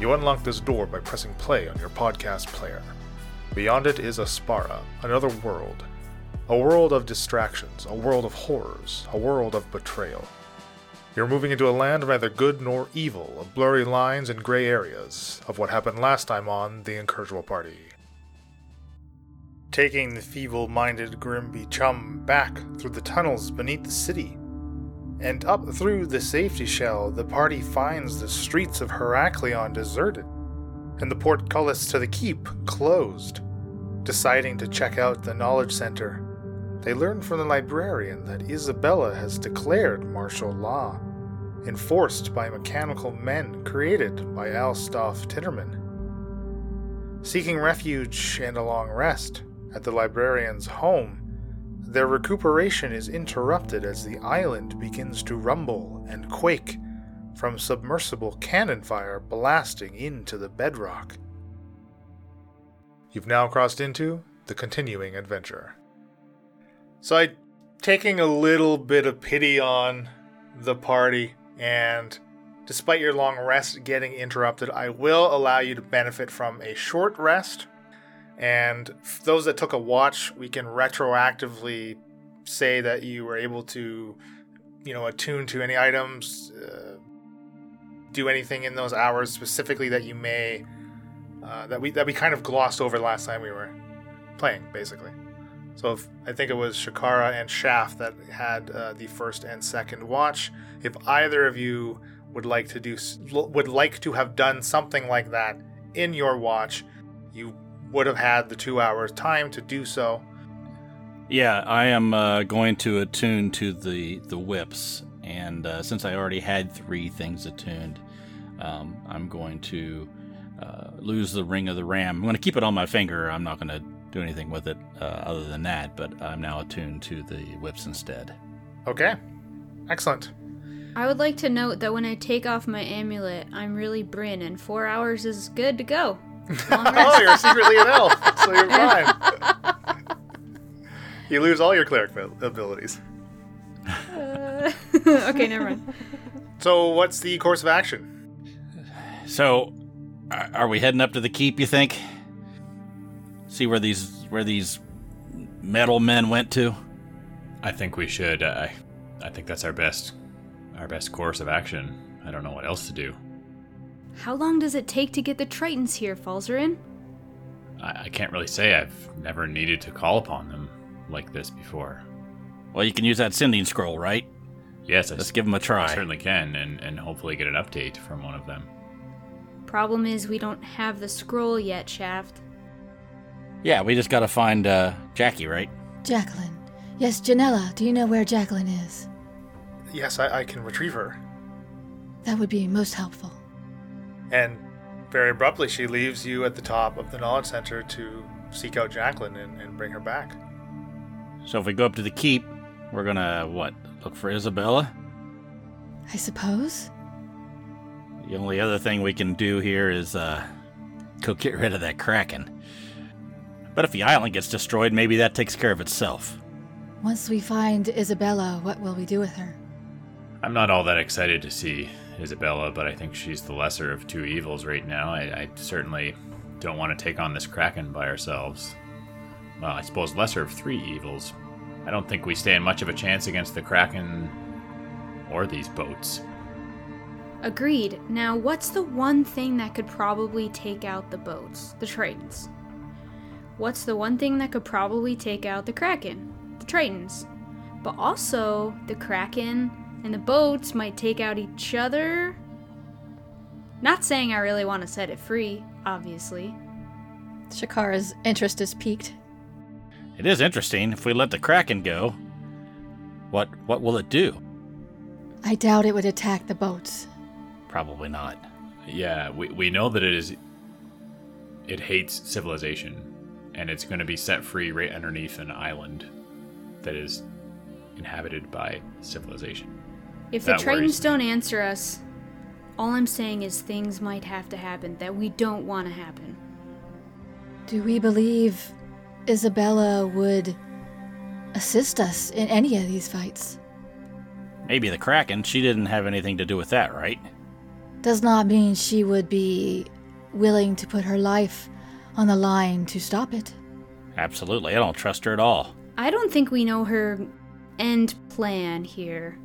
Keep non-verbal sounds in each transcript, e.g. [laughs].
You unlock this door by pressing play on your podcast player. Beyond it is Aspara, another world. A world of distractions, a world of horrors, a world of betrayal. You're moving into a land of neither good nor evil, of blurry lines and gray areas, of what happened last time on The Incorrigible Party. Taking the feeble minded Grimby chum back through the tunnels beneath the city, and up through the safety shell, the party finds the streets of Heraklion deserted, and the portcullis to the keep closed. Deciding to check out the knowledge center, they learn from the librarian that Isabella has declared martial law, enforced by mechanical men created by Alstoff Titterman. Seeking refuge and a long rest at the librarian's home, their recuperation is interrupted as the island begins to rumble and quake from submersible cannon fire blasting into the bedrock. You've now crossed into the continuing adventure. So I taking a little bit of pity on the party and despite your long rest getting interrupted, I will allow you to benefit from a short rest and those that took a watch, we can retroactively say that you were able to, you know, attune to any items, uh, do anything in those hours specifically that you may uh, that we that we kind of glossed over last time we were playing, basically. So if, I think it was Shakara and Shaft that had uh, the first and second watch. If either of you would like to do would like to have done something like that in your watch, you would have had the two hours time to do so. Yeah, I am uh, going to attune to the the whips, and uh, since I already had three things attuned, um, I'm going to uh, lose the ring of the ram. I'm going to keep it on my finger. I'm not going to do anything with it uh, other than that, but I'm now attuned to the whips instead. Okay, excellent. I would like to note that when I take off my amulet, I'm really Bryn, and four hours is good to go. Oh, you're secretly an elf, so you're [laughs] fine. you lose all your cleric abilities. Uh, [laughs] okay, never mind. So, what's the course of action? So, are we heading up to the keep? You think? See where these where these metal men went to? I think we should. Uh, I think that's our best our best course of action. I don't know what else to do. How long does it take to get the Tritons here, Falzaren? I, I can't really say. I've never needed to call upon them like this before. Well, you can use that sending scroll, right? Yes, let's I, give them a try. I certainly can, and, and hopefully get an update from one of them. Problem is, we don't have the scroll yet, Shaft. Yeah, we just gotta find uh, Jackie, right? Jacqueline. Yes, Janella, do you know where Jacqueline is? Yes, I, I can retrieve her. That would be most helpful. And very abruptly, she leaves you at the top of the Knowledge Center to seek out Jacqueline and, and bring her back. So if we go up to the keep, we're gonna, what, look for Isabella? I suppose. The only other thing we can do here is, uh, go get rid of that Kraken. But if the island gets destroyed, maybe that takes care of itself. Once we find Isabella, what will we do with her? I'm not all that excited to see Isabella, but I think she's the lesser of two evils right now. I, I certainly don't want to take on this Kraken by ourselves. Well, I suppose lesser of three evils. I don't think we stand much of a chance against the Kraken or these boats. Agreed. Now, what's the one thing that could probably take out the boats? The Tritons. What's the one thing that could probably take out the Kraken? The Tritons. But also, the Kraken and the boats might take out each other. Not saying I really want to set it free, obviously. Shakara's interest is piqued. It is interesting. If we let the Kraken go, what what will it do? I doubt it would attack the boats. Probably not. Yeah, we, we know that it is it hates civilization and it's going to be set free right underneath an island that is inhabited by civilization. If the Tritons don't answer us, all I'm saying is things might have to happen that we don't want to happen. Do we believe Isabella would assist us in any of these fights? Maybe the Kraken. She didn't have anything to do with that, right? does not mean she would be willing to put her life on the line to stop it. Absolutely. I don't trust her at all. I don't think we know her end plan here.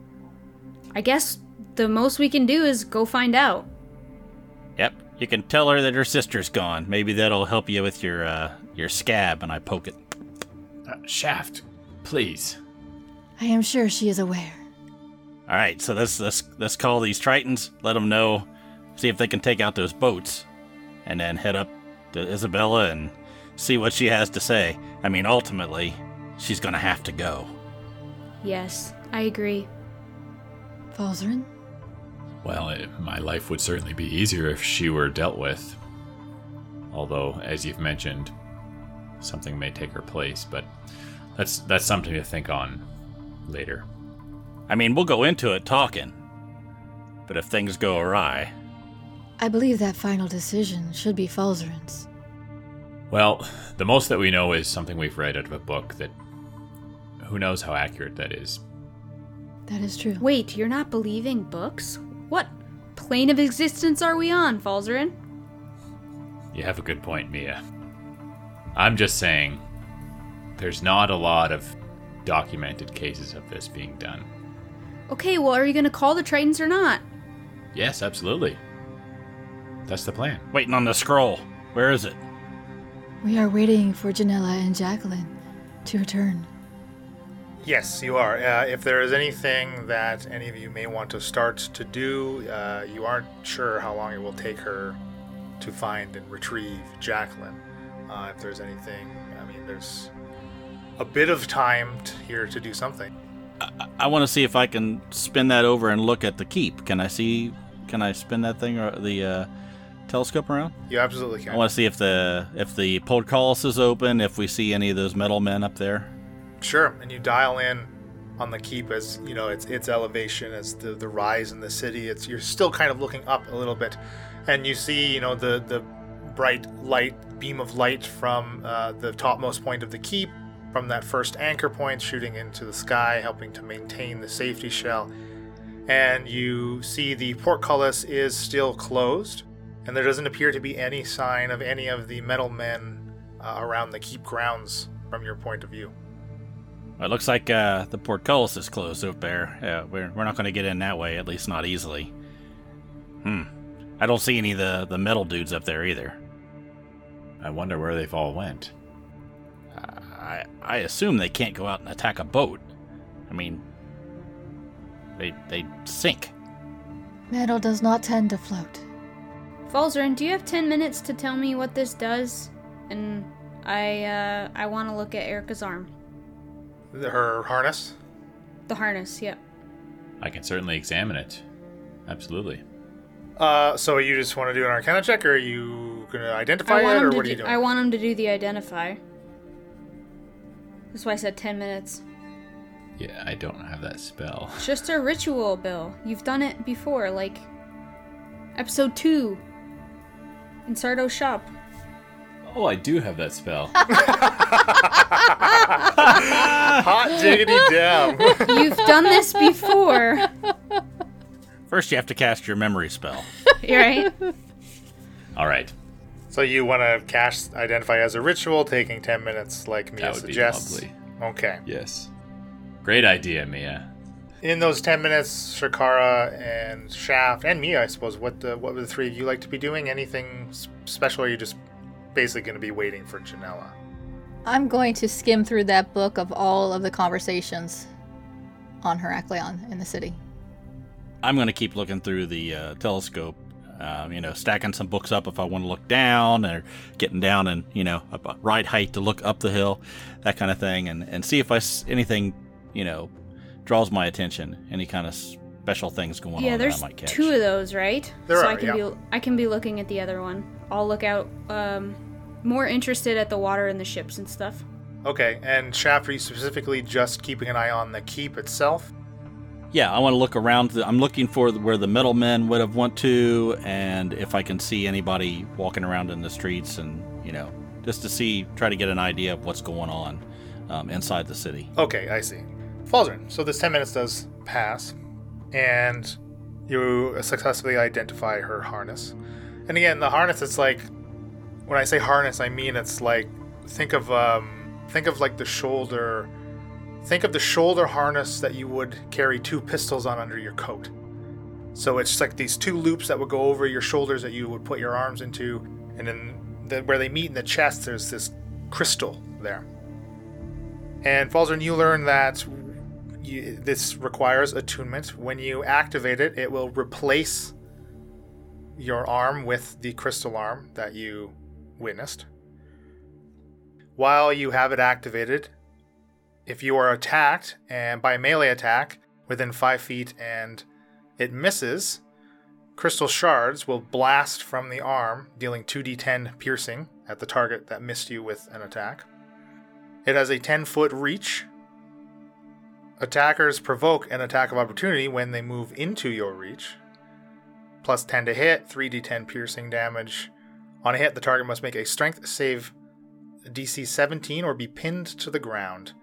I guess the most we can do is go find out. Yep. You can tell her that her sister's gone. Maybe that'll help you with your uh, your scab. And I poke it. Uh, Shaft, please. I am sure she is aware. All right. So let's let's let's call these Tritons. Let them know. See if they can take out those boats, and then head up to Isabella and see what she has to say. I mean, ultimately, she's gonna have to go. Yes, I agree. Falzaren? Well, it, my life would certainly be easier if she were dealt with. Although, as you've mentioned, something may take her place, but that's that's something to think on later. I mean, we'll go into it talking. But if things go awry, I believe that final decision should be Falzaren's. Well, the most that we know is something we've read out of a book that who knows how accurate that is. That is true. Wait, you're not believing books? What plane of existence are we on, Falzaren? You have a good point, Mia. I'm just saying there's not a lot of documented cases of this being done. Okay, well, are you gonna call the Tritons or not? Yes, absolutely. That's the plan. waiting on the scroll. Where is it? We are waiting for Janella and Jacqueline to return. Yes, you are. Uh, if there is anything that any of you may want to start to do, uh, you aren't sure how long it will take her to find and retrieve Jacqueline. Uh, if there's anything, I mean, there's a bit of time t- here to do something. I, I want to see if I can spin that over and look at the keep. Can I see? Can I spin that thing or the uh, telescope around? You absolutely can. I want to see if the if the portcullis is open. If we see any of those metal men up there. Sure, and you dial in on the keep as you know its its elevation as the the rise in the city. It's you're still kind of looking up a little bit, and you see you know the the bright light beam of light from uh, the topmost point of the keep, from that first anchor point, shooting into the sky, helping to maintain the safety shell. And you see the portcullis is still closed, and there doesn't appear to be any sign of any of the metal men uh, around the keep grounds from your point of view. Well, it looks like uh, the portcullis is closed up there. Yeah, we're we're not going to get in that way, at least not easily. Hmm. I don't see any of the the metal dudes up there either. I wonder where they've all went. I I assume they can't go out and attack a boat. I mean, they they sink. Metal does not tend to float. Falzaren, do you have 10 minutes to tell me what this does? And I, uh, I want to look at Erica's arm. Her harness. The harness, yep. I can certainly examine it. Absolutely. Uh, so you just want to do an Arcana check, or are you gonna identify I want it, him or to what are you do, doing? I want him to do the identify. That's why I said 10 minutes. Yeah, I don't have that spell. It's [laughs] just a ritual, Bill. You've done it before, like episode 2 in Sardo's shop. Oh, I do have that spell. [laughs] Hot diggity damn! You've done this before, First, you have to cast your memory spell. You're right? all right. so you want to cast identify as a ritual, taking ten minutes, like Mia That would suggests. be lovely. Okay. Yes. Great idea, Mia. In those ten minutes, Shakara and Shaft and Mia, I suppose. What the what would the three of you like to be doing? Anything special? Or are you just basically going to be waiting for Janella? I'm going to skim through that book of all of the conversations on Heraklion in the city. I'm going to keep looking through the uh, telescope. Um, you know, stacking some books up if I want to look down, or getting down and you know, about right height to look up the hill, that kind of thing, and and see if I s- anything, you know, draws my attention. Any kind of special things going Yeah, on there's that I might catch. two of those, right? There so are, I can yeah. be I can be looking at the other one. I'll look out um more interested at the water and the ships and stuff. Okay. And Shaft, are you specifically just keeping an eye on the keep itself? Yeah, I want to look around. The, I'm looking for where the metal men would have went to, and if I can see anybody walking around in the streets, and you know, just to see, try to get an idea of what's going on um, inside the city. Okay, I see. Falzaren. So this 10 minutes does pass, and You successfully identify her harness. And again, the harness it's like when I say harness, I mean it's like think of um think of like the shoulder think of the shoulder harness that you would carry two pistols on under your coat. So it's like these two loops that would go over your shoulders that you would put your arms into, and then the, where they meet in the chest, there's this crystal there. And Falzern, you learn that you, this requires attunement. When you activate it, it will replace your arm with the crystal arm that you witnessed. While you have it activated, if you are attacked and by a melee attack within five feet and it misses, crystal shards will blast from the arm, dealing 2d10 piercing at the target that missed you with an attack. It has a 10 foot reach. Attackers provoke an attack of opportunity when they move into your reach. Plus 10 to hit, 3d10 piercing damage. On a hit, the target must make a strength save DC 17 or be pinned to the ground.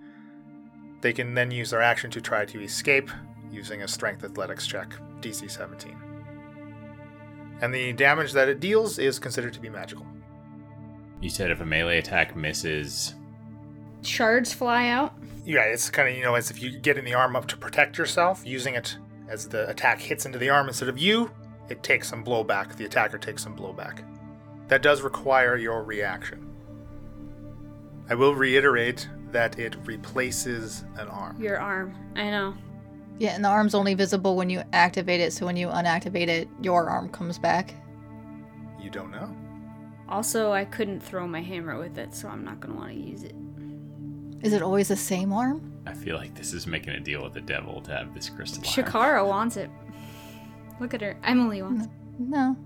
They can then use their action to try to escape using a strength athletics check, DC 17. And the damage that it deals is considered to be magical. You said if a melee attack misses, Shards fly out. Yeah, it's kind of, you know, as if you get in the arm up to protect yourself, using it as the attack hits into the arm instead of you, it takes some blowback. The attacker takes some blowback. That does require your reaction. I will reiterate that it replaces an arm. Your arm. I know. Yeah, and the arm's only visible when you activate it, so when you unactivate it, your arm comes back. You don't know. Also, I couldn't throw my hammer with it, so I'm not gonna want to use it. Is it always the same arm? I feel like this is making a deal with the devil to have this crystal. arm. Shakara wants it. Look at her. Emily wants. it. No.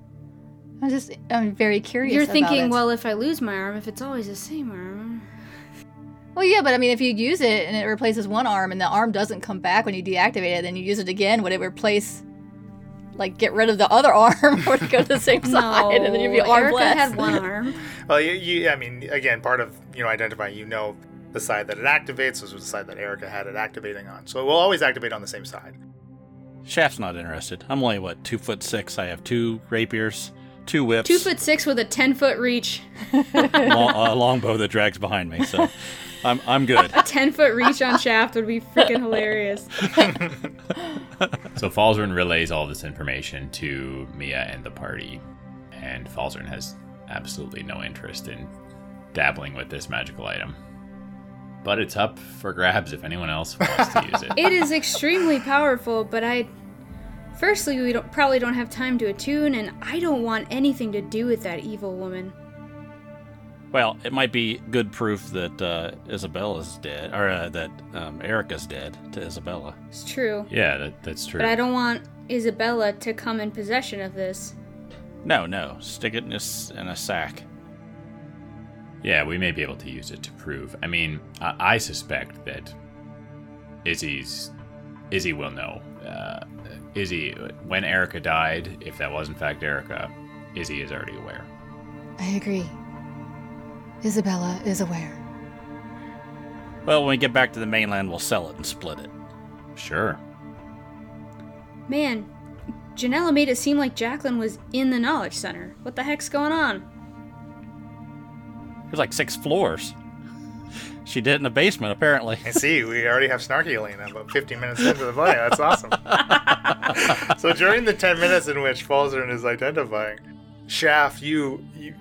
I'm just, I'm very curious. You're about thinking, it. well, if I lose my arm, if it's always the same arm. Well, yeah, but I mean, if you use it and it replaces one arm and the arm doesn't come back when you deactivate it, then you use it again, would it replace, like, get rid of the other [laughs] arm or go to the same [laughs] No, side and then you'd be Erica armless? had one [laughs] arm. Well, you, you, I mean, again, part of you know identifying, you know, the side that it activates was the side that Erica had it activating on. So it will always activate on the same side. Shaft's not interested. I'm only what two foot six. I have two rapiers, two whips, Two foot six with a ten foot reach. [laughs] long, [laughs] a longbow that drags behind me. So I'm I'm good. A ten foot reach on shaft would be freaking hilarious. [laughs] So Falzern relays all this information to Mia and the party, and Falzern has absolutely no interest in dabbling with this magical item. But it's up for grabs if anyone else wants to use it. It is extremely powerful, but I. Firstly, we don't probably don't have time to attune, and I don't want anything to do with that evil woman. Well, it might be good proof that uh, Isabella's dead, or uh, that um, Erica's dead to Isabella. It's true, Yeah, that, that's true. but I don't want Isabella to come in possession of this. No, no, stick it in a, s- in a sack. Yeah, we may be able to use it to prove. I mean, I, I suspect that Izzy's Izzy will know. Uh, Izzy, when Erica died, if that was in fact Erica, Izzy is already aware. I agree. Isabella is aware. Well, when we get back to the mainland, we'll sell it and split it. Sure. Man, Janella made it seem like Jacqueline was in the knowledge center. What the heck's going on? There's like six floors. She did it in the basement, apparently. I see, we already have Snarky Elena about 15 minutes into the play. That's awesome. [laughs] so during the 10 minutes in which Falzern is identifying, Shaft, you, you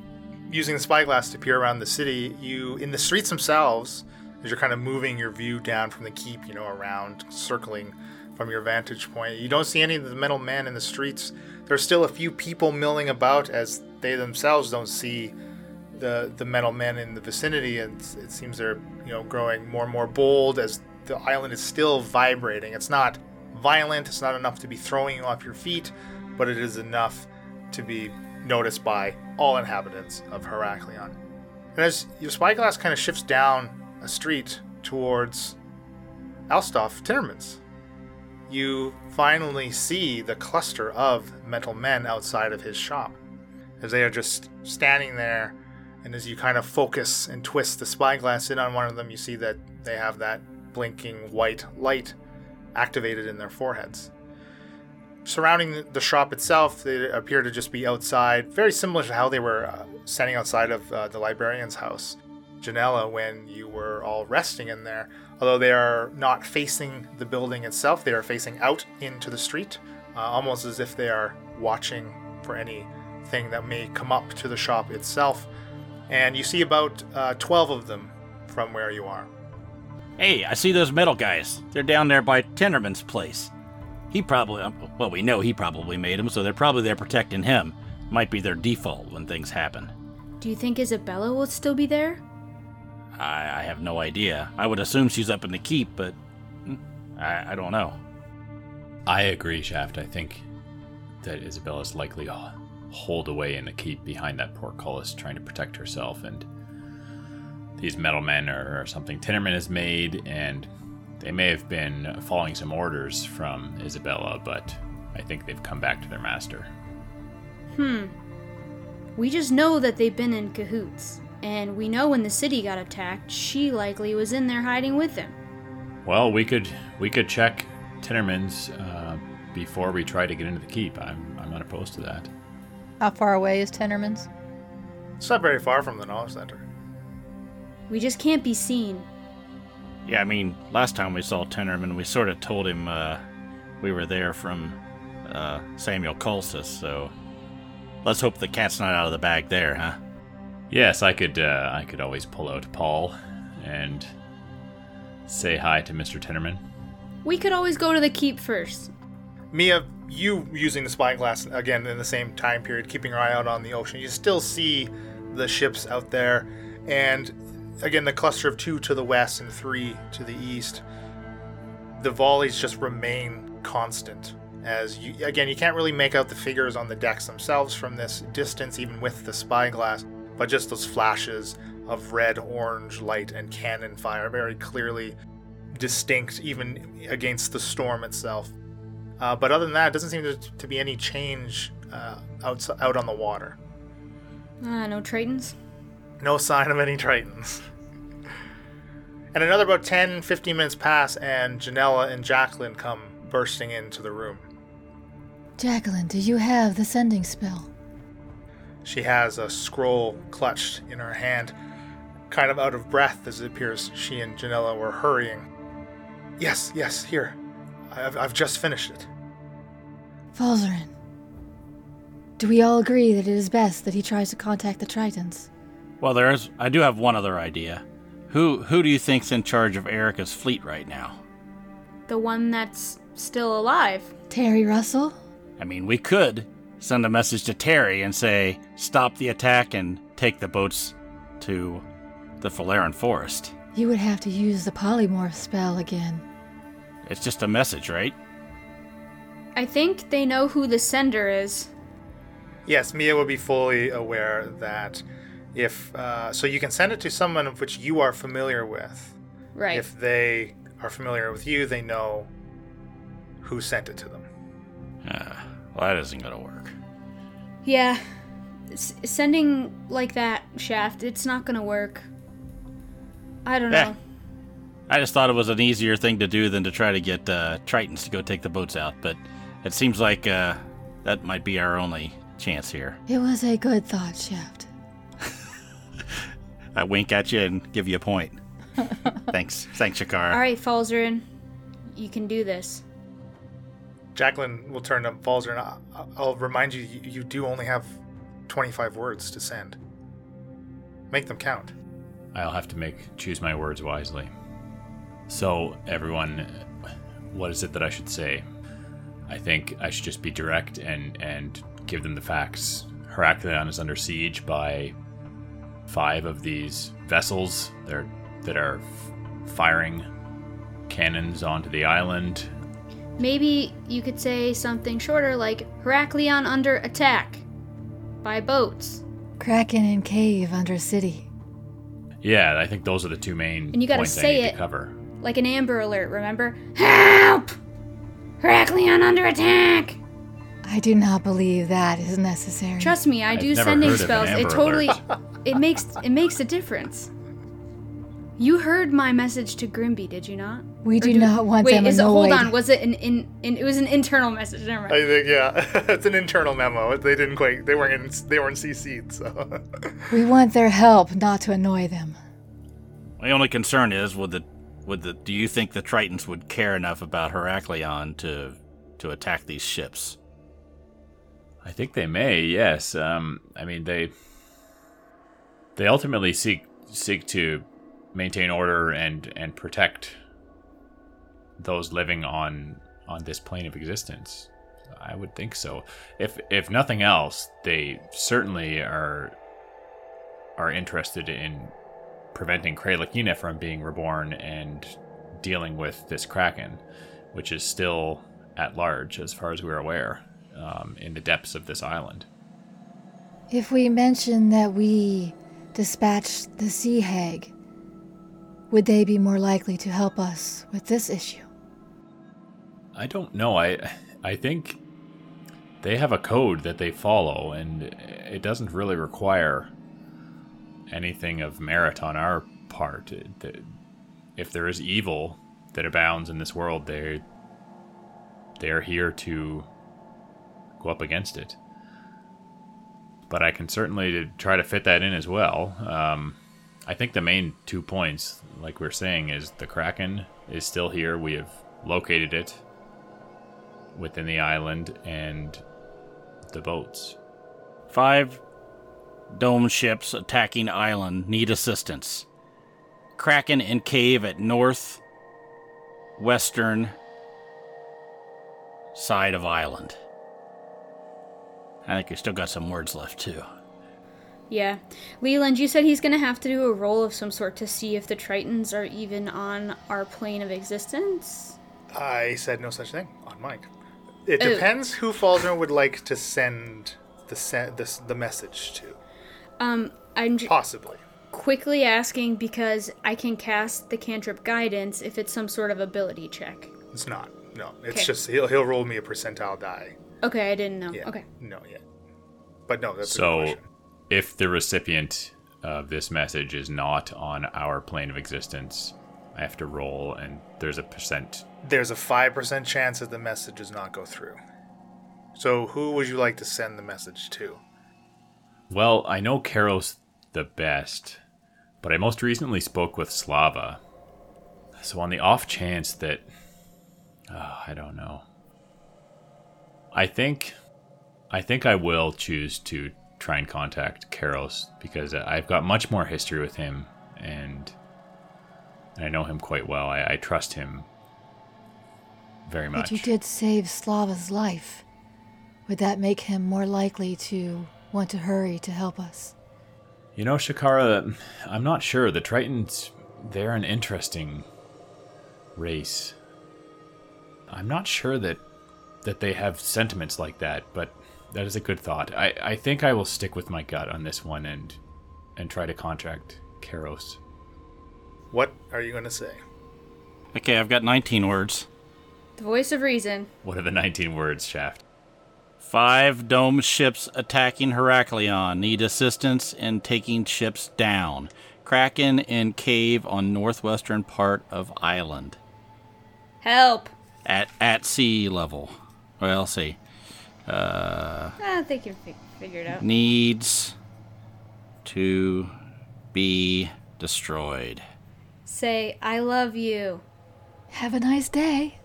using the spyglass to peer around the city, you in the streets themselves, as you're kind of moving your view down from the keep, you know, around, circling from your vantage point, you don't see any of the metal men in the streets. There's still a few people milling about as they themselves don't see the the metal men in the vicinity, and it seems they're you know growing more and more bold as the island is still vibrating. It's not violent. It's not enough to be throwing you off your feet, but it is enough to be noticed by all inhabitants of Heraklion. And as your spyglass kind of shifts down a street towards Alstoff Timmermans, you finally see the cluster of metal men outside of his shop as they are just standing there and as you kind of focus and twist the spyglass in on one of them, you see that they have that blinking white light activated in their foreheads. Surrounding the- shop itself, they appear to just be outside, very similar to how they were uh, standing outside of uh, the librarian's house, Janella, when you were all resting in there. Although they are not facing the building itself, they are facing out into the street, uh, almost as if they are watching for anything that may come up to the shop itself. And you see about uh, 12 of them from where you are. Hey, I see those metal guys. They're down there by Tenderman's place. He probably, uh, well, we know he probably made them, so they're probably there protecting him. Might be their default when things happen. Do you think Isabella will still be there? I, I have no idea. I would assume she's up in the keep, but hmm, I, I don't know. I agree, Shaft. I think that Isabella's likely uh, holed away in the keep behind that portcullis, trying to protect herself. And these metal men are, are something Tinnerman has made, and they may have been following some orders from Isabella, but I think they've come back to their master. Hmm. We just know that they've been in cahoots. And we know when the city got attacked, she likely was in there hiding with them. Well, we could we could check Tinnerman's uh, before we try to get into the keep. I'm I'm not opposed to that. How far away is Tenderman's? It's not very far from the knowledge center. We just can't be seen. Yeah, I mean, last time we saw Tenderman, we sort of told him uh, we were there from uh, Samuel Colsis, so let's hope the cat's not out of the bag there, huh? Yes, I could uh, I could always pull out Paul and say hi to Mr. Tinnerman. We could always go to the keep first. Mia, you using the spyglass again in the same time period, keeping your eye out on the ocean, you still see the ships out there, and again the cluster of two to the west and three to the east. The volleys just remain constant. As you again, you can't really make out the figures on the decks themselves from this distance, even with the spyglass, but just those flashes of red, orange light and cannon fire, very clearly distinct, even against the storm itself. Uh, but other than that, it doesn't seem to, to be any change uh, out, out on the water. Ah, no Tritons? No sign of any Tritons. and another about 10, 15 minutes pass, and Janella and Jacqueline come bursting into the room. Jacqueline, do you have the sending spell? She has a scroll clutched in her hand, kind of out of breath as it appears she and Janella were hurrying. Yes, yes, here. I've, I've just finished it. Falzaren, do we all agree that it is best that he tries to contact the Tritons? Well, there is. I do have one other idea. Who who do you think's in charge of Erica's fleet right now? The one that's still alive. Terry Russell? I mean, we could send a message to Terry and say, stop the attack and take the boats to the Falaran Forest. You would have to use the polymorph spell again. It's just a message, right? I think they know who the sender is. Yes, Mia would be fully aware that if. Uh, so you can send it to someone of which you are familiar with. Right. If they are familiar with you, they know who sent it to them. Uh, well, that isn't going to work. yeah. S- sending like that, Shaft, it's not gonna work. I don't Eh. know. I just thought it was an easier thing to do than to try to get uh, Tritons to go take the boats out, but it seems like uh, that might be our only chance here. It was a good thought, Shaft. [laughs] I wink at you and give you a point. [laughs] Thanks. Thanks, Shakara. All right, Falzaren, you can do this. Jacqueline will turn to Falzer and I- I'll remind you, you you do only have 25 words to send. Make them count. I'll have to make choose my words wisely. So, everyone, what is it that I should say? I think I should just be direct and and give them the facts. Heraklion is under siege by five of these vessels that are, that are f- firing cannons onto the island. Maybe you could say something shorter like Heraklion under attack by boats. Kraken and cave under city. Yeah, I think those are the two main And you gotta points say I need it. to cover. Like an Amber Alert, remember? Help! Heraklion under attack! I do not believe that is necessary. Trust me, I I've do never sending heard of an spells. It totally Alert. [laughs] it makes it makes a difference. You heard my message to Grimby, did you not? We Or do not want Wait, them is it, hold annoyed. on. Was it an in, in? It was an internal message. Never mind. I think yeah, [laughs] it's an internal memo. They didn't quite. They weren't in. They weren't CC'd. So We want their help, not to annoy them. My only concern is would the would the do you think the Tritons would care enough about Heraklion to to attack these ships? I think they may. Yes. Um, I mean they they ultimately seek seek to maintain order and and protect those living on on this plane of existence. I would think so. If if nothing else, they certainly are are interested in preventing Kralakina from being reborn and dealing with this kraken, which is still at large, as far as we're aware, um, in the depths of this island. If we mention that we dispatched the Sea Hag, would they be more likely to help us with this issue? I don't know. I I think they have a code that they follow, and it doesn't really require anything of merit on our part. If there is evil that abounds in this world, they they are here to go up against it. But I can certainly try to fit that in as well. Um, I think the main two points, like we're saying, is the Kraken is still here. We have located it within the island and the boats. Five dome ships attacking island need assistance. Kraken and cave at north western side of island. I think we still got some words left too. Yeah. Leland, you said he's gonna have to do a roll of some sort to see if the Tritons are even on our plane of existence. I said no such thing on mine. It Oh. depends who Falzner would like to send the sen- the, the message to. Um, I'm j- Possibly. quickly asking because I can cast the cantrip guidance if it's some sort of ability check. It's not. No. It's Okay. just he'll he'll roll me a percentile die. Okay, I didn't know. Yeah. Okay. No. Yeah. But no, that's a good So, if the recipient of this message is not on our plane of existence, I have to roll, and there's a percent. There's a five percent chance that the message does not go through. So who would you like to send the message to? Well, I know Karos the best, but I most recently spoke with Slava. So, on the off chance that. Oh, I don't know. I think. I think I will choose to try and contact Karos because I've got much more history with him and I know him quite well. I, I trust him very much. But you did save Slava's life. Would that make him more likely to want to hurry to help us? You know, Shakara, I'm not sure. The Tritons, they're an interesting race. I'm not sure that that they have sentiments like that, but that is a good thought. I, I think I will stick with my gut on this one and and try to contract Karos. What are you going to say? Okay, I've got 19 words. The voice of reason. What are the 19 words, Shaft? Five dome ships attacking Heraklion need assistance in taking ships down. Kraken and cave on northwestern part of island Help. at at sea level. Well, see. Uh, I think you fi- figured out. needs to be destroyed. Say, I love you. Have a nice day.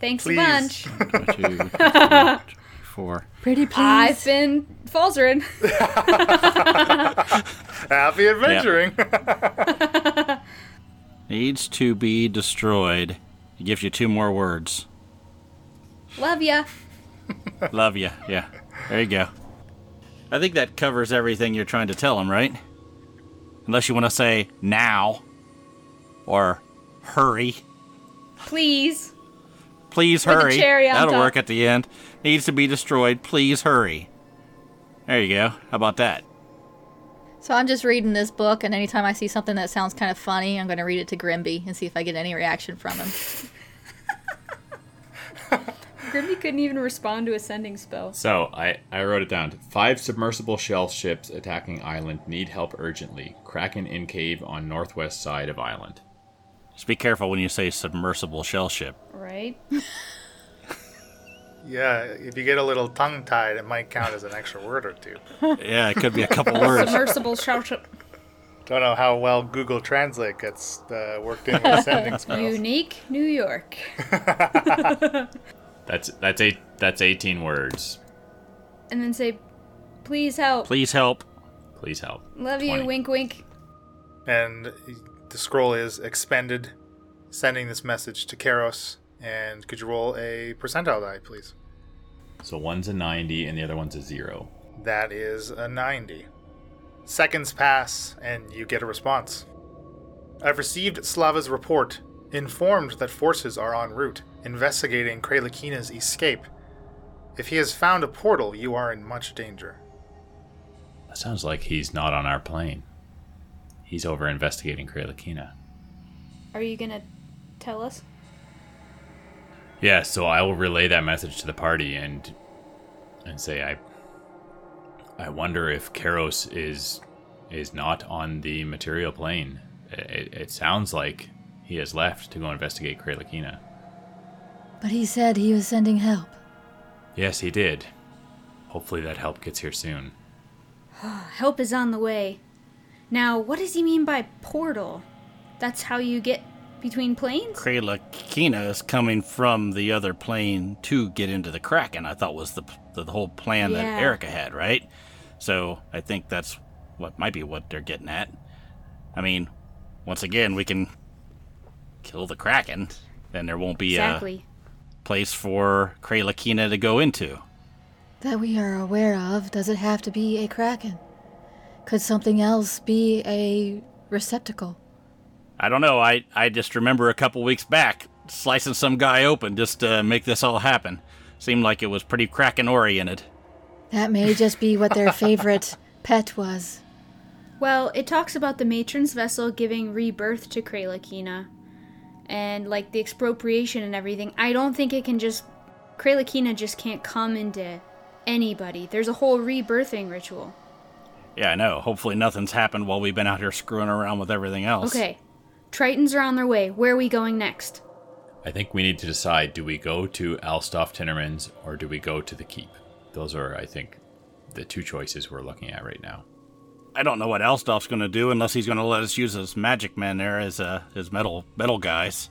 Thanks Please. a bunch. Two, three, [laughs] [laughs] four. Pretty please. I've been Falzaren. [laughs] Happy adventuring. [laughs] Needs to be destroyed. It gives you two more words. love ya. [laughs] Love you. Yeah. There you go. I think that covers everything you're trying to tell him, right? Unless you want to say now or hurry. Please. Please hurry. That'll top. work at the end. Needs to be destroyed. Please hurry. There you go. How about that? So I'm just reading this book, and anytime I see something that sounds kind of funny, I'm going to read it to Grimby and see if I get any reaction from him. [laughs] Grimby couldn't even respond to a sending spell. So I, I wrote it down. Five submersible shell ships attacking island need help urgently. Kraken in cave on northwest side of island. Just be careful when you say submersible shell ship. Right? [laughs] Yeah, if you get a little tongue tied, it might count as an extra word or two. [laughs] Yeah, it could be a [laughs] couple words. Submersible shell ship. Don't know how well Google Translate gets uh, worked in with sending [laughs] spells. Unique New York. That's that's eight that's eighteen words. And then say, please help. Please help. Please help. Love you, 20. wink wink. And the scroll is expended, sending this message to Karos. And could you roll a percentile die, please? So one's a ninety and the other one's a zero. That is a 90. Seconds pass, and you get a response. I've received Slava's report, informed that forces are en route, investigating Kralakina's escape. If he has found a portal, you are in much danger. That sounds like he's not on our plane. He's over investigating Kralakina. Are you gonna tell us? Yeah, so I will relay that message to the party and and say I I wonder if Karos is is not on the material plane. It, it sounds like he has left to go investigate Kralakina. But he said he was sending help. Yes, he did. Hopefully that help gets here soon. [sighs] Help is on the way. Now, what does he mean by portal? That's how you get between planes? Krayla Kina is coming from the other plane to get into the Kraken. I thought was the the, the whole plan Yeah. that Erica had, right? So I think that's what might be what they're getting at. I mean, once again, we can kill the Kraken, then there won't be exactly. a place for Krayla Kina to go into. That we are aware of, does it have to be a kraken? Could something else be a receptacle? I don't know. I, I just remember a couple weeks back slicing some guy open just to make this all happen. Seemed like it was pretty Kraken oriented. That may just be what their favorite [laughs] pet was. Well, it talks about the matron's vessel giving rebirth to Kralakina. And like the expropriation and everything. I don't think it can just Kralakina just can't come into anybody. There's a whole rebirthing ritual. Yeah, I know. Hopefully nothing's happened while we've been out here screwing around with everything else. Okay. Tritons are on their way. Where are we going next? I think we need to decide do we go to Alstoff Tinnerman's or do we go to the Keep? Those are, I think, the two choices we're looking at right now. I don't know what Alstoff's going to do unless he's going to let us use his magic men there as uh, his metal metal guys.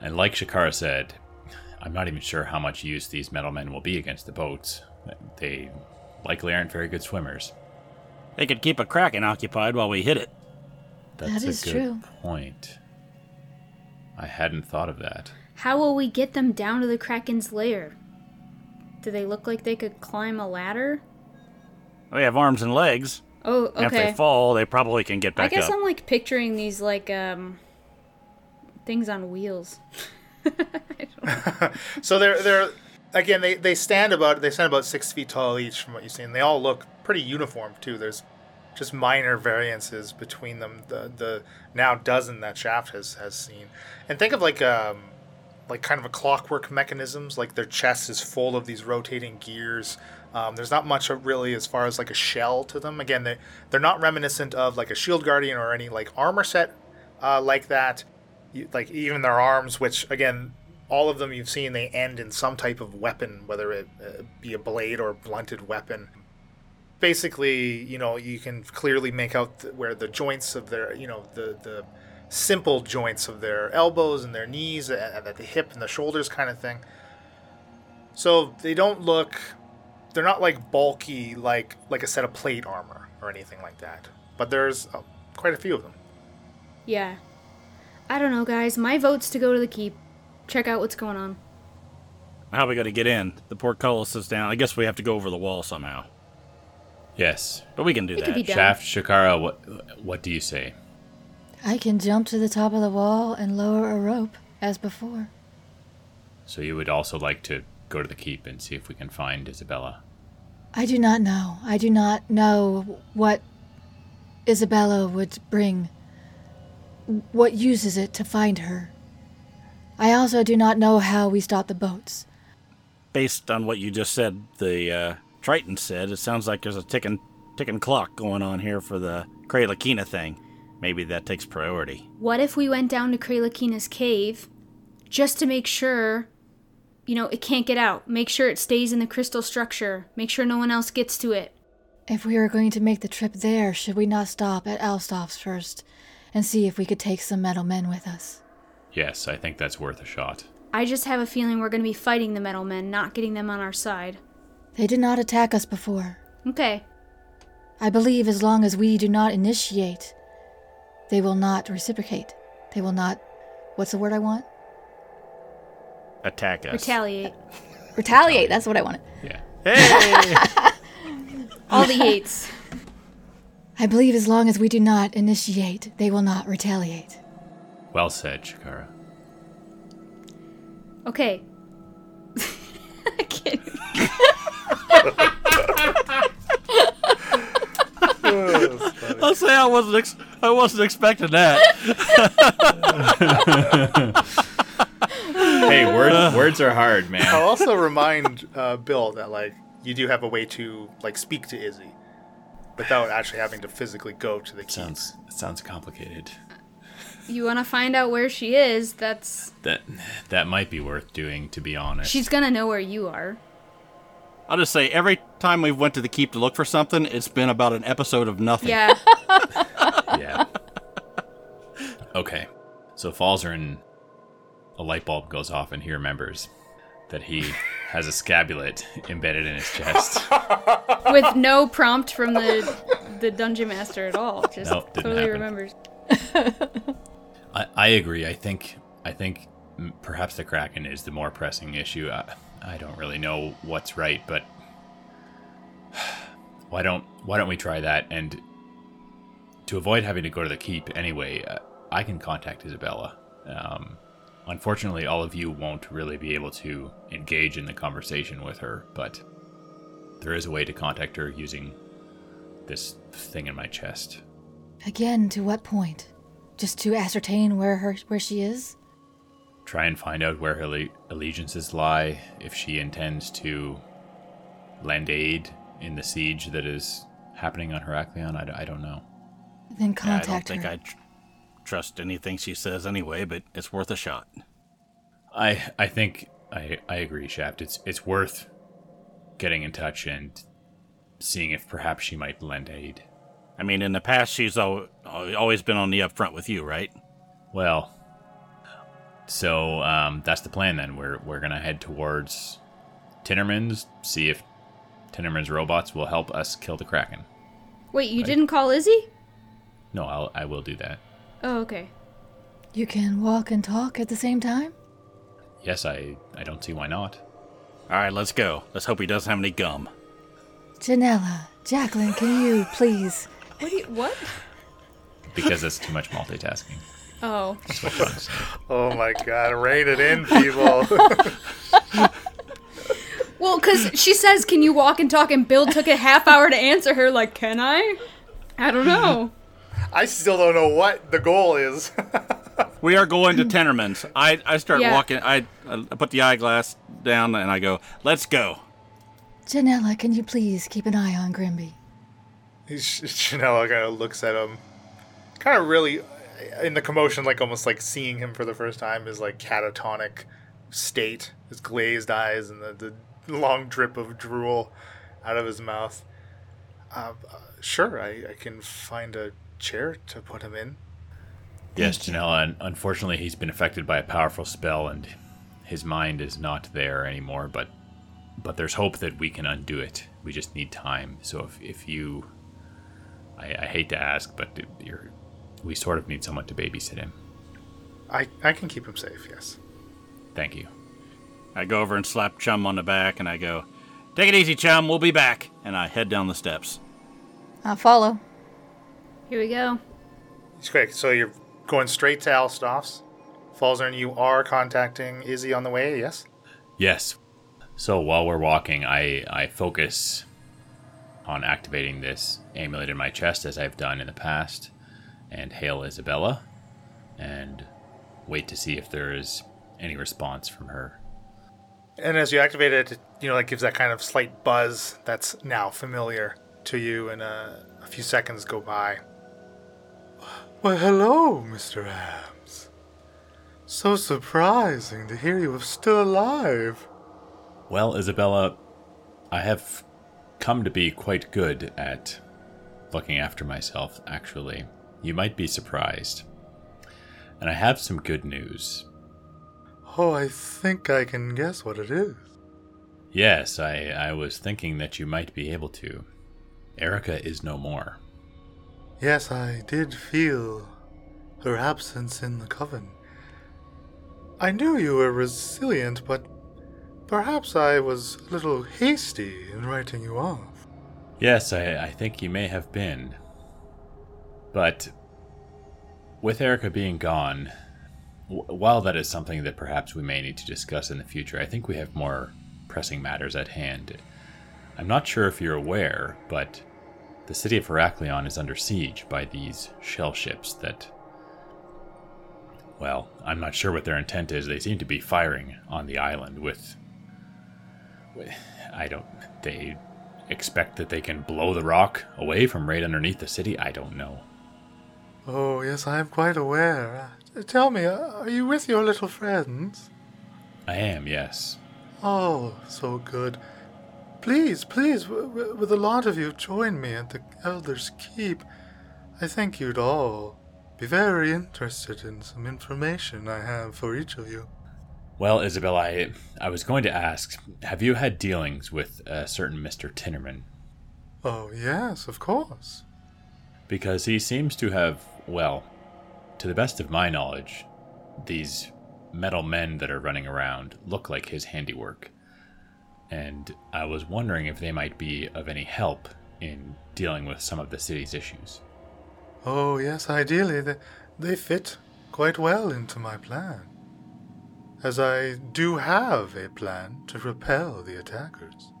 And like Shakara said, I'm not even sure how much use these metal men will be against the boats. They likely aren't very good swimmers. They could keep a Kraken occupied while we hit it. That's That is a good true. point. I hadn't thought of that. How will we get them down to the Kraken's lair? Do they look like they could climb a ladder? They have arms and legs. Oh, And if they fall, they probably can get back up. I guess up. I'm like picturing these like um things on wheels. [laughs] [laughs] So they're they're again they, they stand about they stand about six feet tall each from what you see, and they all look pretty uniform too. There's just minor variances between them. The the now dozen that Shaft has has seen, and think of like um like kind of a clockwork mechanisms. Like their chest is full of these rotating gears. Um, there's not much really as far as like a shell to them. Again, they they're not reminiscent of like a shield guardian or any like armor set uh, like that. You, like even their arms, which again, all of them you've seen, they end in some type of weapon, whether it uh, be a blade or a blunted weapon. Basically, you know, you can clearly make out th- where the joints of their, you know, the the simple joints of their elbows and their knees, and at the hip and the shoulders, kind of thing. So they don't look, they're not like bulky, like like a set of plate armor or anything like that. But there's uh, quite a few of them. Yeah. I don't know, guys. My vote's to go to the keep. Check out what's going on. How are we going to get in? The portcullis is down. I guess we have to go over the wall somehow. Yes. But we can do It could that. be done. Shaft, Shakara, what what do you say? I can jump to the top of the wall and lower a rope, as before. So you would also like to go to the keep and see if we can find Isabella. I do not know. I do not know what Isabella would bring, what uses it to find her. I also do not know how we stop the boats. based on what you just said, the uh, Triton said, it sounds like there's a ticking ticking clock going on here for the Kralakina thing. Maybe that takes priority. What if we went down to Kralakina's cave just to make sure, you know, it can't get out? Make sure it stays in the crystal structure. Make sure no one else gets to it. If we are going to make the trip there, should we not stop at Alstoff's first and see if we could take some metal men with us? Yes, I think that's worth a shot. I just have a feeling we're going to be fighting the metal men, not getting them on our side. They did not attack us before. Okay. I believe as long as we do not initiate, they will not reciprocate. They will not. What's the word I want? Attack us. Retaliate. Retaliate. That's what I wanted. Yeah. Hey! [laughs] All the yates. I believe as long as we do not initiate, they will not retaliate. Well said, Shakara. Okay. [laughs] I can't. I'll say I wasn't ex- I wasn't expecting that. [laughs] Hey, words words are hard, man. I'll also remind uh, Bill that like you do have a way to like speak to Izzy without actually having to physically go to the keys. Sounds sounds complicated. You want to find out where she is? That's. That that might be worth doing, to be honest. She's gonna know where you are. I'll just say every time we've went to the keep to look for something, it's been about an episode of nothing. Yeah. [laughs] yeah. Okay. So Falzaren, a light bulb goes off and he remembers that he has a scabulet embedded in his chest. [laughs] With no prompt from the the dungeon master at all. Just Nope, didn't totally happen. remembers. I, I agree. I think I think perhaps the Kraken is the more pressing issue. I, I don't really know what's right, but [sighs] why don't why don't we try that? And to avoid having to go to the keep anyway, uh, I can contact Isabella. Um, unfortunately, all of you won't really be able to engage in the conversation with her, but there is a way to contact her using this thing in my chest. Again, to what point? Just to ascertain where her where she is? Try and find out where her allegiances lie, if she intends to lend aid in the siege that is happening on Heraklion. I don't know. Then contact Yeah, I don't contact think. I tr- trust anything she says anyway, but it's worth a shot. I I think I I agree, Shaft. It's it's worth getting in touch and seeing if perhaps she might lend aid. I mean, in the past, she's al- always been on the upfront with you, right? Well, so um, that's the plan then. We're we're gonna head towards Tinnerman's, see if Tinnerman's robots will help us kill the Kraken. Wait, you didn't call Izzy? No, I'll I will do that. Oh, okay. You can walk and talk at the same time? Yes, I I don't see why not. All right, let's go. Let's hope he doesn't have any gum. Janella, Jacqueline, can you [laughs] please? What do you what? because it's too much multitasking. Oh. That's what I'm trying to say. Oh my god, rein it in, people. [laughs] Well, because she says, "Can you walk and talk?" And Bill took a half hour to answer her. Like, can I? I don't mm-hmm. know. I still don't know what the goal is. [laughs] We are going to Tinnerman's. I, I start Yeah. walking. I, I put the eyeglass down and I go, let's go. Janella, can you please keep an eye on Grimby? Sh- [laughs] Chanel kind of looks at him, kind of really in the commotion, like almost like seeing him for the first time, his like catatonic state, his glazed eyes, and the, the long drip of drool out of his mouth. Uh, sure, I, I can find a chair to put him in. Yes, Janella. un- Unfortunately, he's been affected by a powerful spell, and his mind is not there anymore. But but there's hope that we can undo it. We just need time. So if if you, I, I hate to ask, but you're, we sort of need someone to babysit him. I, I can keep him safe, yes. Thank you. I go over and slap Chum on the back and I go, take it easy, Chum. We'll be back. And I head down the steps. I'll follow. Here we go. It's great. So you're going straight to Alstoff's. Falzaren, you are contacting Izzy on the way, yes? Yes. So while we're walking, I, I focus on activating this amulet in my chest as I've done in the past, and hail Isabella, and wait to see if there is any response from her. And as you activate it, it, you know, that gives that kind of slight buzz that's now familiar to you, and uh, a few seconds go by. Well, hello, Mr. Hams. So surprising to hear you are still alive. Well, Isabella, I have come to be quite good at looking after myself, actually. You might be surprised. And I have some good news. Oh, I think I can guess what it is. Yes, I, I was thinking that you might be able to. Erica is no more. Yes, I did feel her absence in the coven. I knew you were resilient, but perhaps I was a little hasty in writing you off. Yes, I, I think you may have been. But with Erica being gone, while that is something that perhaps we may need to discuss in the future, I think we have more pressing matters at hand. I'm not sure if you're aware, but the city of Heraklion is under siege by these shell ships that. Well, I'm not sure what their intent is. They seem to be firing on the island with. with- I don't. They expect that they can blow the rock away from right underneath the city? I don't know. Oh, yes, I am quite aware. Uh, tell me, uh, are you with your little friends? I am, yes. Oh, so good. Please, please, w- w- with a lot of you, join me at the Elder's Keep. I think you'd all be very interested in some information I have for each of you. Well, Isabel, I, I was going to ask have you had dealings with a certain Mr. Tinnerman? Oh, yes, of course. Because he seems to have, well, to the best of my knowledge, these metal men that are running around look like his handiwork. And I was wondering if they might be of any help in dealing with some of the city's issues. Oh, yes, ideally, they, they fit quite well into my plan. As I do have a plan to repel the attackers.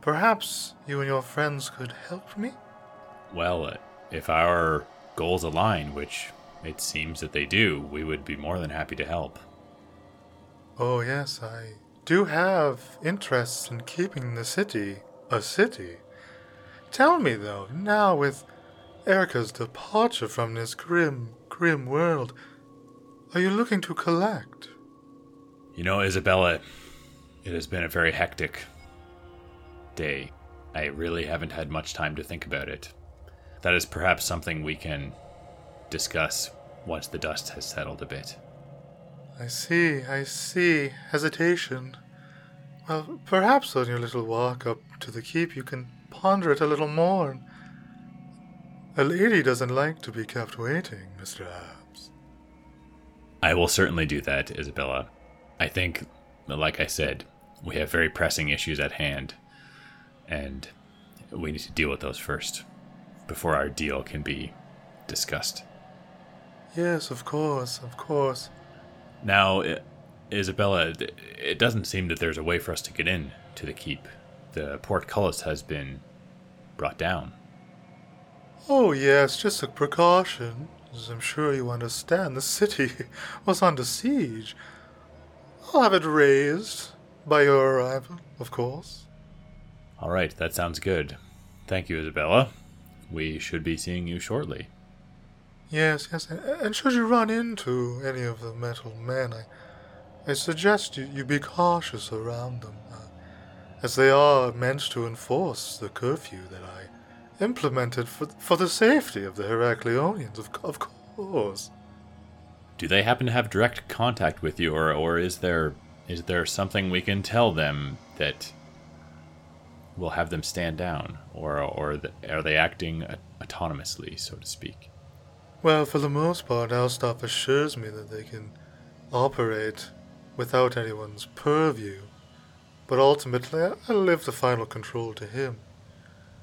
Perhaps you and your friends could help me? Well, if our goals align, which it seems that they do, we would be more than happy to help. Oh, yes, I do have interests in keeping the city a city. Tell me, though, now with Erica's departure from this grim, grim world, are you looking to collect? You know, Isabella, it has been a very hectic day. I really haven't had much time to think about it. That is perhaps something we can discuss once the dust has settled a bit. I see, I see. Hesitation. Well, perhaps on your little walk up to the keep you can ponder it a little more. A lady doesn't like to be kept waiting, Mr. Abs. I will certainly do that, Isabella. I think, like I said, we have very pressing issues at hand, and we need to deal with those first before our deal can be discussed. Yes, of course, of course. Now, Isabella, it doesn't seem that there's a way for us to get in to the keep. The portcullis has been brought down. Oh, yes, just a precaution. As I'm sure you understand, the city [laughs] was under siege. I'll have it raised by your arrival, of course. All right, that sounds good. Thank you, Isabella. We should be seeing you shortly. Yes, yes, and, should you run into any of the metal men, I, I suggest you, you be cautious around them, uh, as they are meant to enforce the curfew that I implemented for, for the safety of the Heracleonians, of, of course. Do they happen to have direct contact with you, or, or is there is there something we can tell them that will have them stand down, or or th- are they acting autonomously, so to speak? Well, for the most part, Alstoff assures me that they can operate without anyone's purview, but ultimately I- I'll leave the final control to him.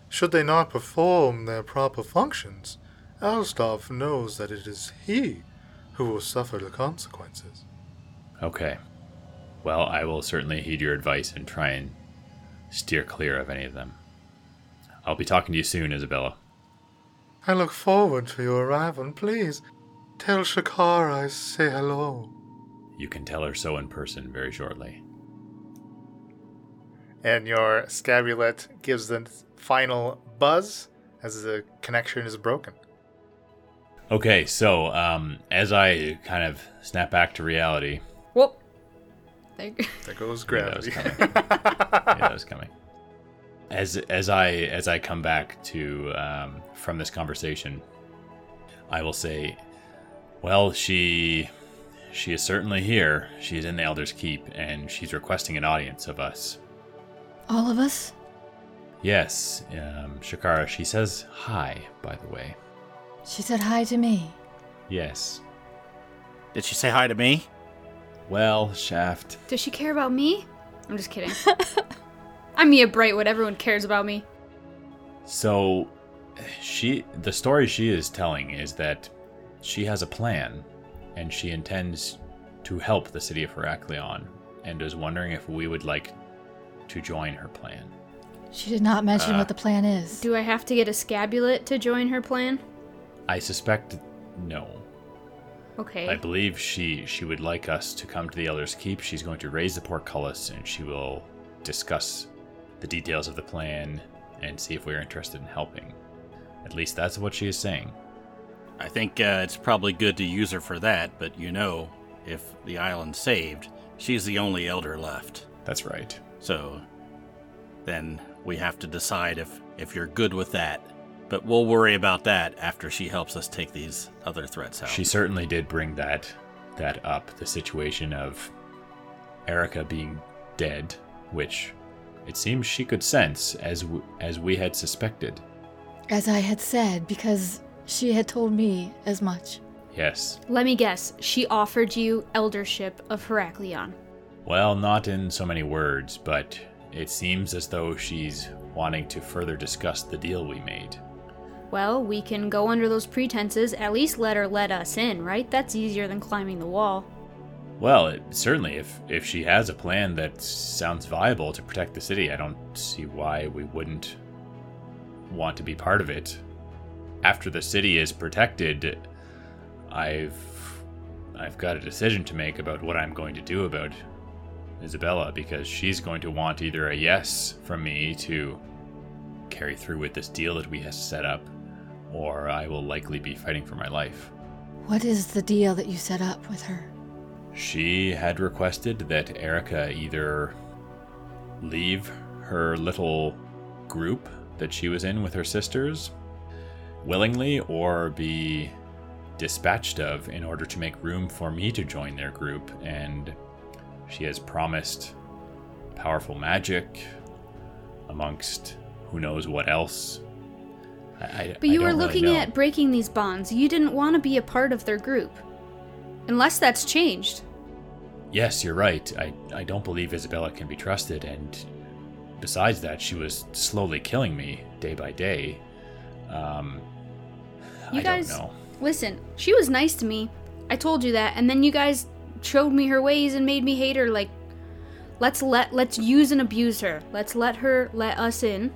Should they not perform their proper functions, Alstoff knows that it is he who will suffer the consequences. Okay. Well, I will certainly heed your advice and try and steer clear of any of them. I'll be talking to you soon, Isabella. I look forward to your arrival, and please tell Shakara I say hello. You can tell her so in person very shortly. and your scabulet gives the final buzz as the connection is broken. Okay, so um, as I kind of snap back to reality, Whoop. There. There goes Knew that was gravity. [laughs] yeah, that was coming. As as I as I come back to um, from this conversation, I will say, well, she she is certainly here. She is in the Elder's Keep, and she's requesting an audience of us. All of us? Yes, um, Shakara. She says hi. By the way, She said hi to me. yes. Did she say hi to me? Well, Shaft. Does she care about me? I'm just kidding. [laughs] I'm Mia Brightwood. Everyone cares about me. So, she the story she is telling is that she has a plan, and she intends to help the city of Heraklion, and is wondering if we would like to join her plan. She did not mention Uh, what the plan is. Do I have to get a scabulet to join her plan? I suspect no. Okay. I believe she she would like us to come to the Elder's Keep. She's going to raise the portcullis, and she will discuss the details of the plan and see if we're interested in helping. At least that's what she is saying. I think uh, it's probably good to use her for that, but you know, if the island's saved, she's the only elder left. That's right. So then we have to decide if if you're good with that. But we'll worry about that after she helps us take these other threats out. She certainly did bring that that up, the situation of Erica being dead, which it seems she could sense as w- as we had suspected. As I had said, because she had told me as much. Yes. Let me guess. She offered you eldership of Heraklion. Well, not in so many words, but it seems as though she's wanting to further discuss the deal we made. Well, we can go under those pretenses. At least let her let us in, right? That's easier than climbing the wall. Well, it, certainly, if if she has a plan that sounds viable to protect the city, I don't see why we wouldn't want to be part of it. After the city is protected, I've I've got a decision to make about what I'm going to do about Isabella because she's going to want either a yes from me to carry through with this deal that we have set up, or I will likely be fighting for my life. What is the deal that you set up with her? She had requested that Erica either leave her little group that she was in with her sisters willingly or be dispatched of in order to make room for me to join their group. And she has promised powerful magic amongst who knows what else. I, I- But you don't were looking know. at breaking these bonds. You didn't want to be a part of their group. Unless that's changed. Yes, you're right. I, I don't believe Isabella can be trusted, and besides that, she was slowly killing me day by day. Um, You I guys- don't know. Listen, she was nice to me. I told you that, and then you guys showed me her ways and made me hate her. Like, let's let let's use and abuse her. Let's let her let us in.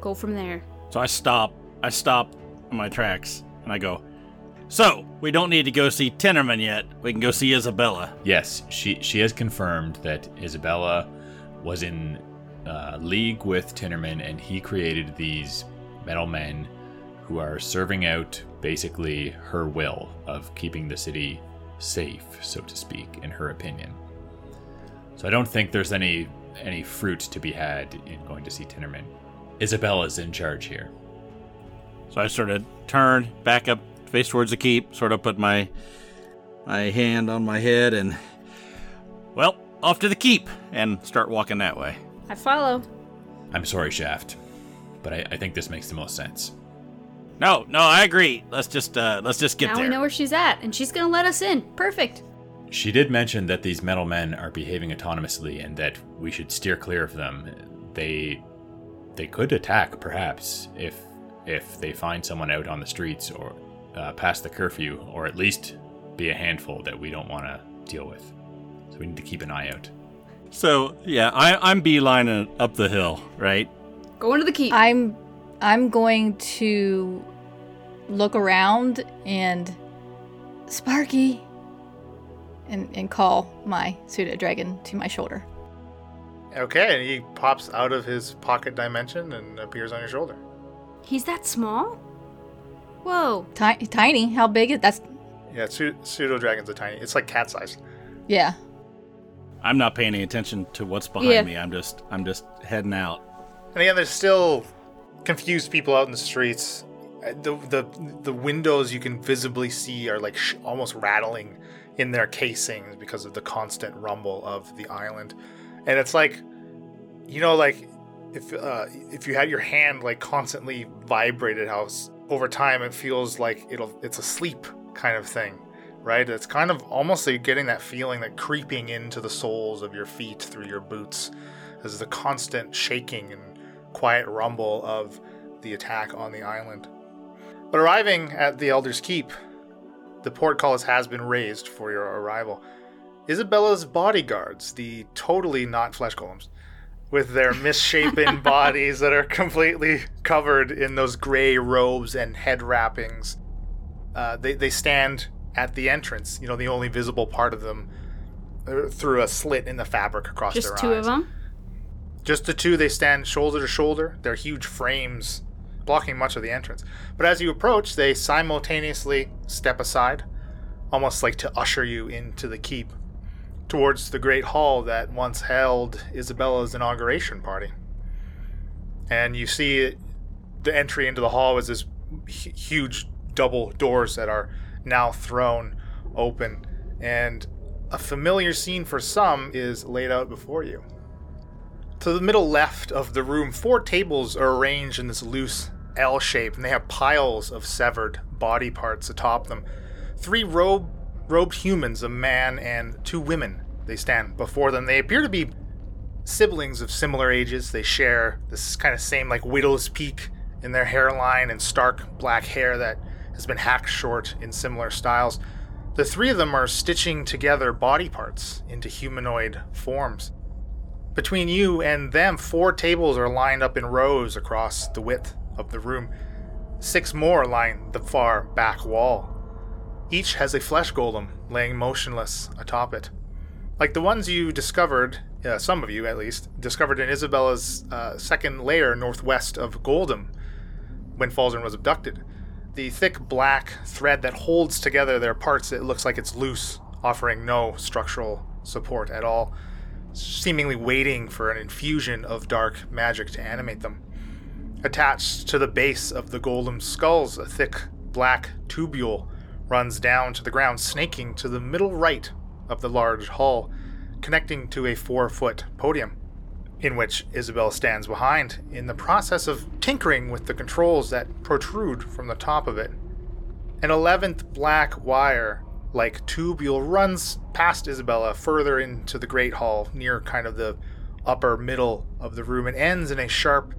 Go from there. So I stop. I stop my tracks and I go. So we don't need to go see Tinnerman yet. We can go see Isabella. Yes, she she has confirmed that Isabella was in uh, league with Tinnerman, and he created these metal men who are serving out basically her will of keeping the city safe, so to speak, in her opinion. So I don't think there's any any fruit to be had in going to see Tinnerman. Isabella's in charge here. So I sort of turn back up, face towards the keep, sort of put my my hand on my head, and well, off to the keep, and start walking that way. I follow. I'm sorry, Shaft, but I, I think this makes the most sense. No, no, I agree. Let's just uh, let's just get now there. we know where she's at, and she's gonna let us in. Perfect. She did mention that these metal men are behaving autonomously and that we should steer clear of them. They they could attack perhaps if if they find someone out on the streets or uh, past the curfew or at least be a handful that we don't want to deal with. So we need to keep an eye out. So yeah, I, I'm beelining up the hill, right? Go into the keep. I'm I'm going to look around and Sparky! and, and call my pseudo dragon to my shoulder. Okay, and he pops out of his pocket dimension and appears on your shoulder. He's that small? Whoa. Ti- tiny. How big is that's? Yeah, pseudo dragons are tiny. It's like cat size. Yeah. I'm not paying any attention to what's behind Yeah. me. I'm just I'm just heading out. And again, there's still confused people out in the streets. Uh, The the the windows you can visibly see are like sh- almost rattling in their casings because of the constant rumble of the island. And it's like, you know, like if uh, if you had your hand like constantly vibrated, how over time it feels like it'll it's asleep kind of thing, right? It's kind of almost like getting that feeling that creeping into the soles of your feet through your boots as the constant shaking and quiet rumble of the attack on the island. But arriving at the Elder's Keep, the portcullis has been raised for your arrival. Isabella's bodyguards, the totally not flesh golems, with their misshapen [laughs] bodies that are completely covered in those gray robes and head wrappings, uh, they, they stand at the entrance, you know, the only visible part of them uh, through a slit in the fabric across their eyes. Just two of them? Just the two, they stand shoulder to shoulder, their huge frames blocking much of the entrance. But as you approach, they simultaneously step aside, almost like to usher you into the keep, towards the great hall that once held Isabella's inauguration party. And you see the entry into the hall is this huge double doors that are now thrown open, and a familiar scene for some is laid out before you. To the middle left of the room, four tables are arranged in this loose L shape, and they have piles of severed body parts atop them. Three robe, robed humans, a man and two women, they stand before them. They appear to be siblings of similar ages. They share this kind of same, like, widow's peak in their hairline and stark black hair that has been hacked short in similar styles. The three of them are stitching together body parts into humanoid forms. Between you and them, four tables are lined up in rows across the width of the room. Six more line the far back wall. Each has a flesh golem laying motionless atop it. Like the ones you discovered, uh, some of you at least, discovered in Isabella's uh, second layer northwest of Goldham when Falzaren was abducted. The thick black thread that holds together their parts, it looks like it's loose, offering no structural support at all seemingly waiting for an infusion of dark magic to animate them. Attached to the base of the golem's skulls, a thick black tubule runs down to the ground, snaking to the middle right of the large hall, connecting to a four foot podium, in which Isabel stands behind, in the process of tinkering with the controls that protrude from the top of it. An eleventh black wire like tubule runs past Isabella further into the great hall near kind of the upper middle of the room and ends in a sharp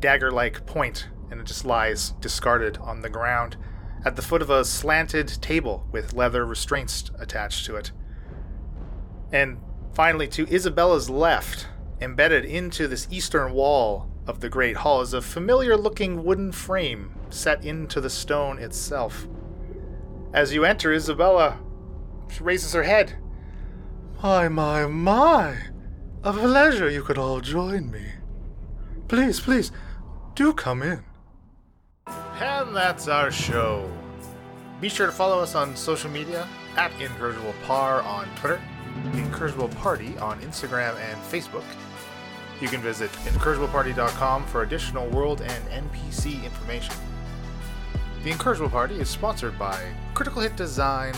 dagger like point and it just lies discarded on the ground at the foot of a slanted table with leather restraints attached to it. And finally, to Isabella's left, embedded into this eastern wall of the great hall, is a familiar looking wooden frame set into the stone itself. As you enter, Isabella she raises her head. My, my, my! A pleasure you could all join me. Please, please, do come in. And that's our show. Be sure to follow us on social media at Incorrigible Par on Twitter, Incorrigible Party on Instagram and Facebook. You can visit incorrigibleparty.com for additional world and NPC information. The Incorrigible Party is sponsored by Critical Hit Design.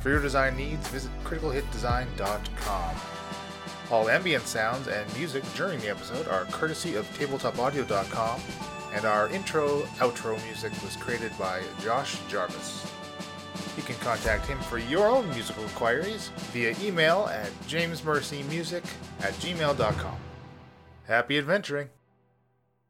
For your design needs, visit criticalhitdesign.com. All ambient sounds and music during the episode are courtesy of tabletopaudio.com, and our intro outro music was created by Josh Jarvis. You can contact him for your own musical inquiries via email at jamesmercymusic at gmail.com. Happy adventuring!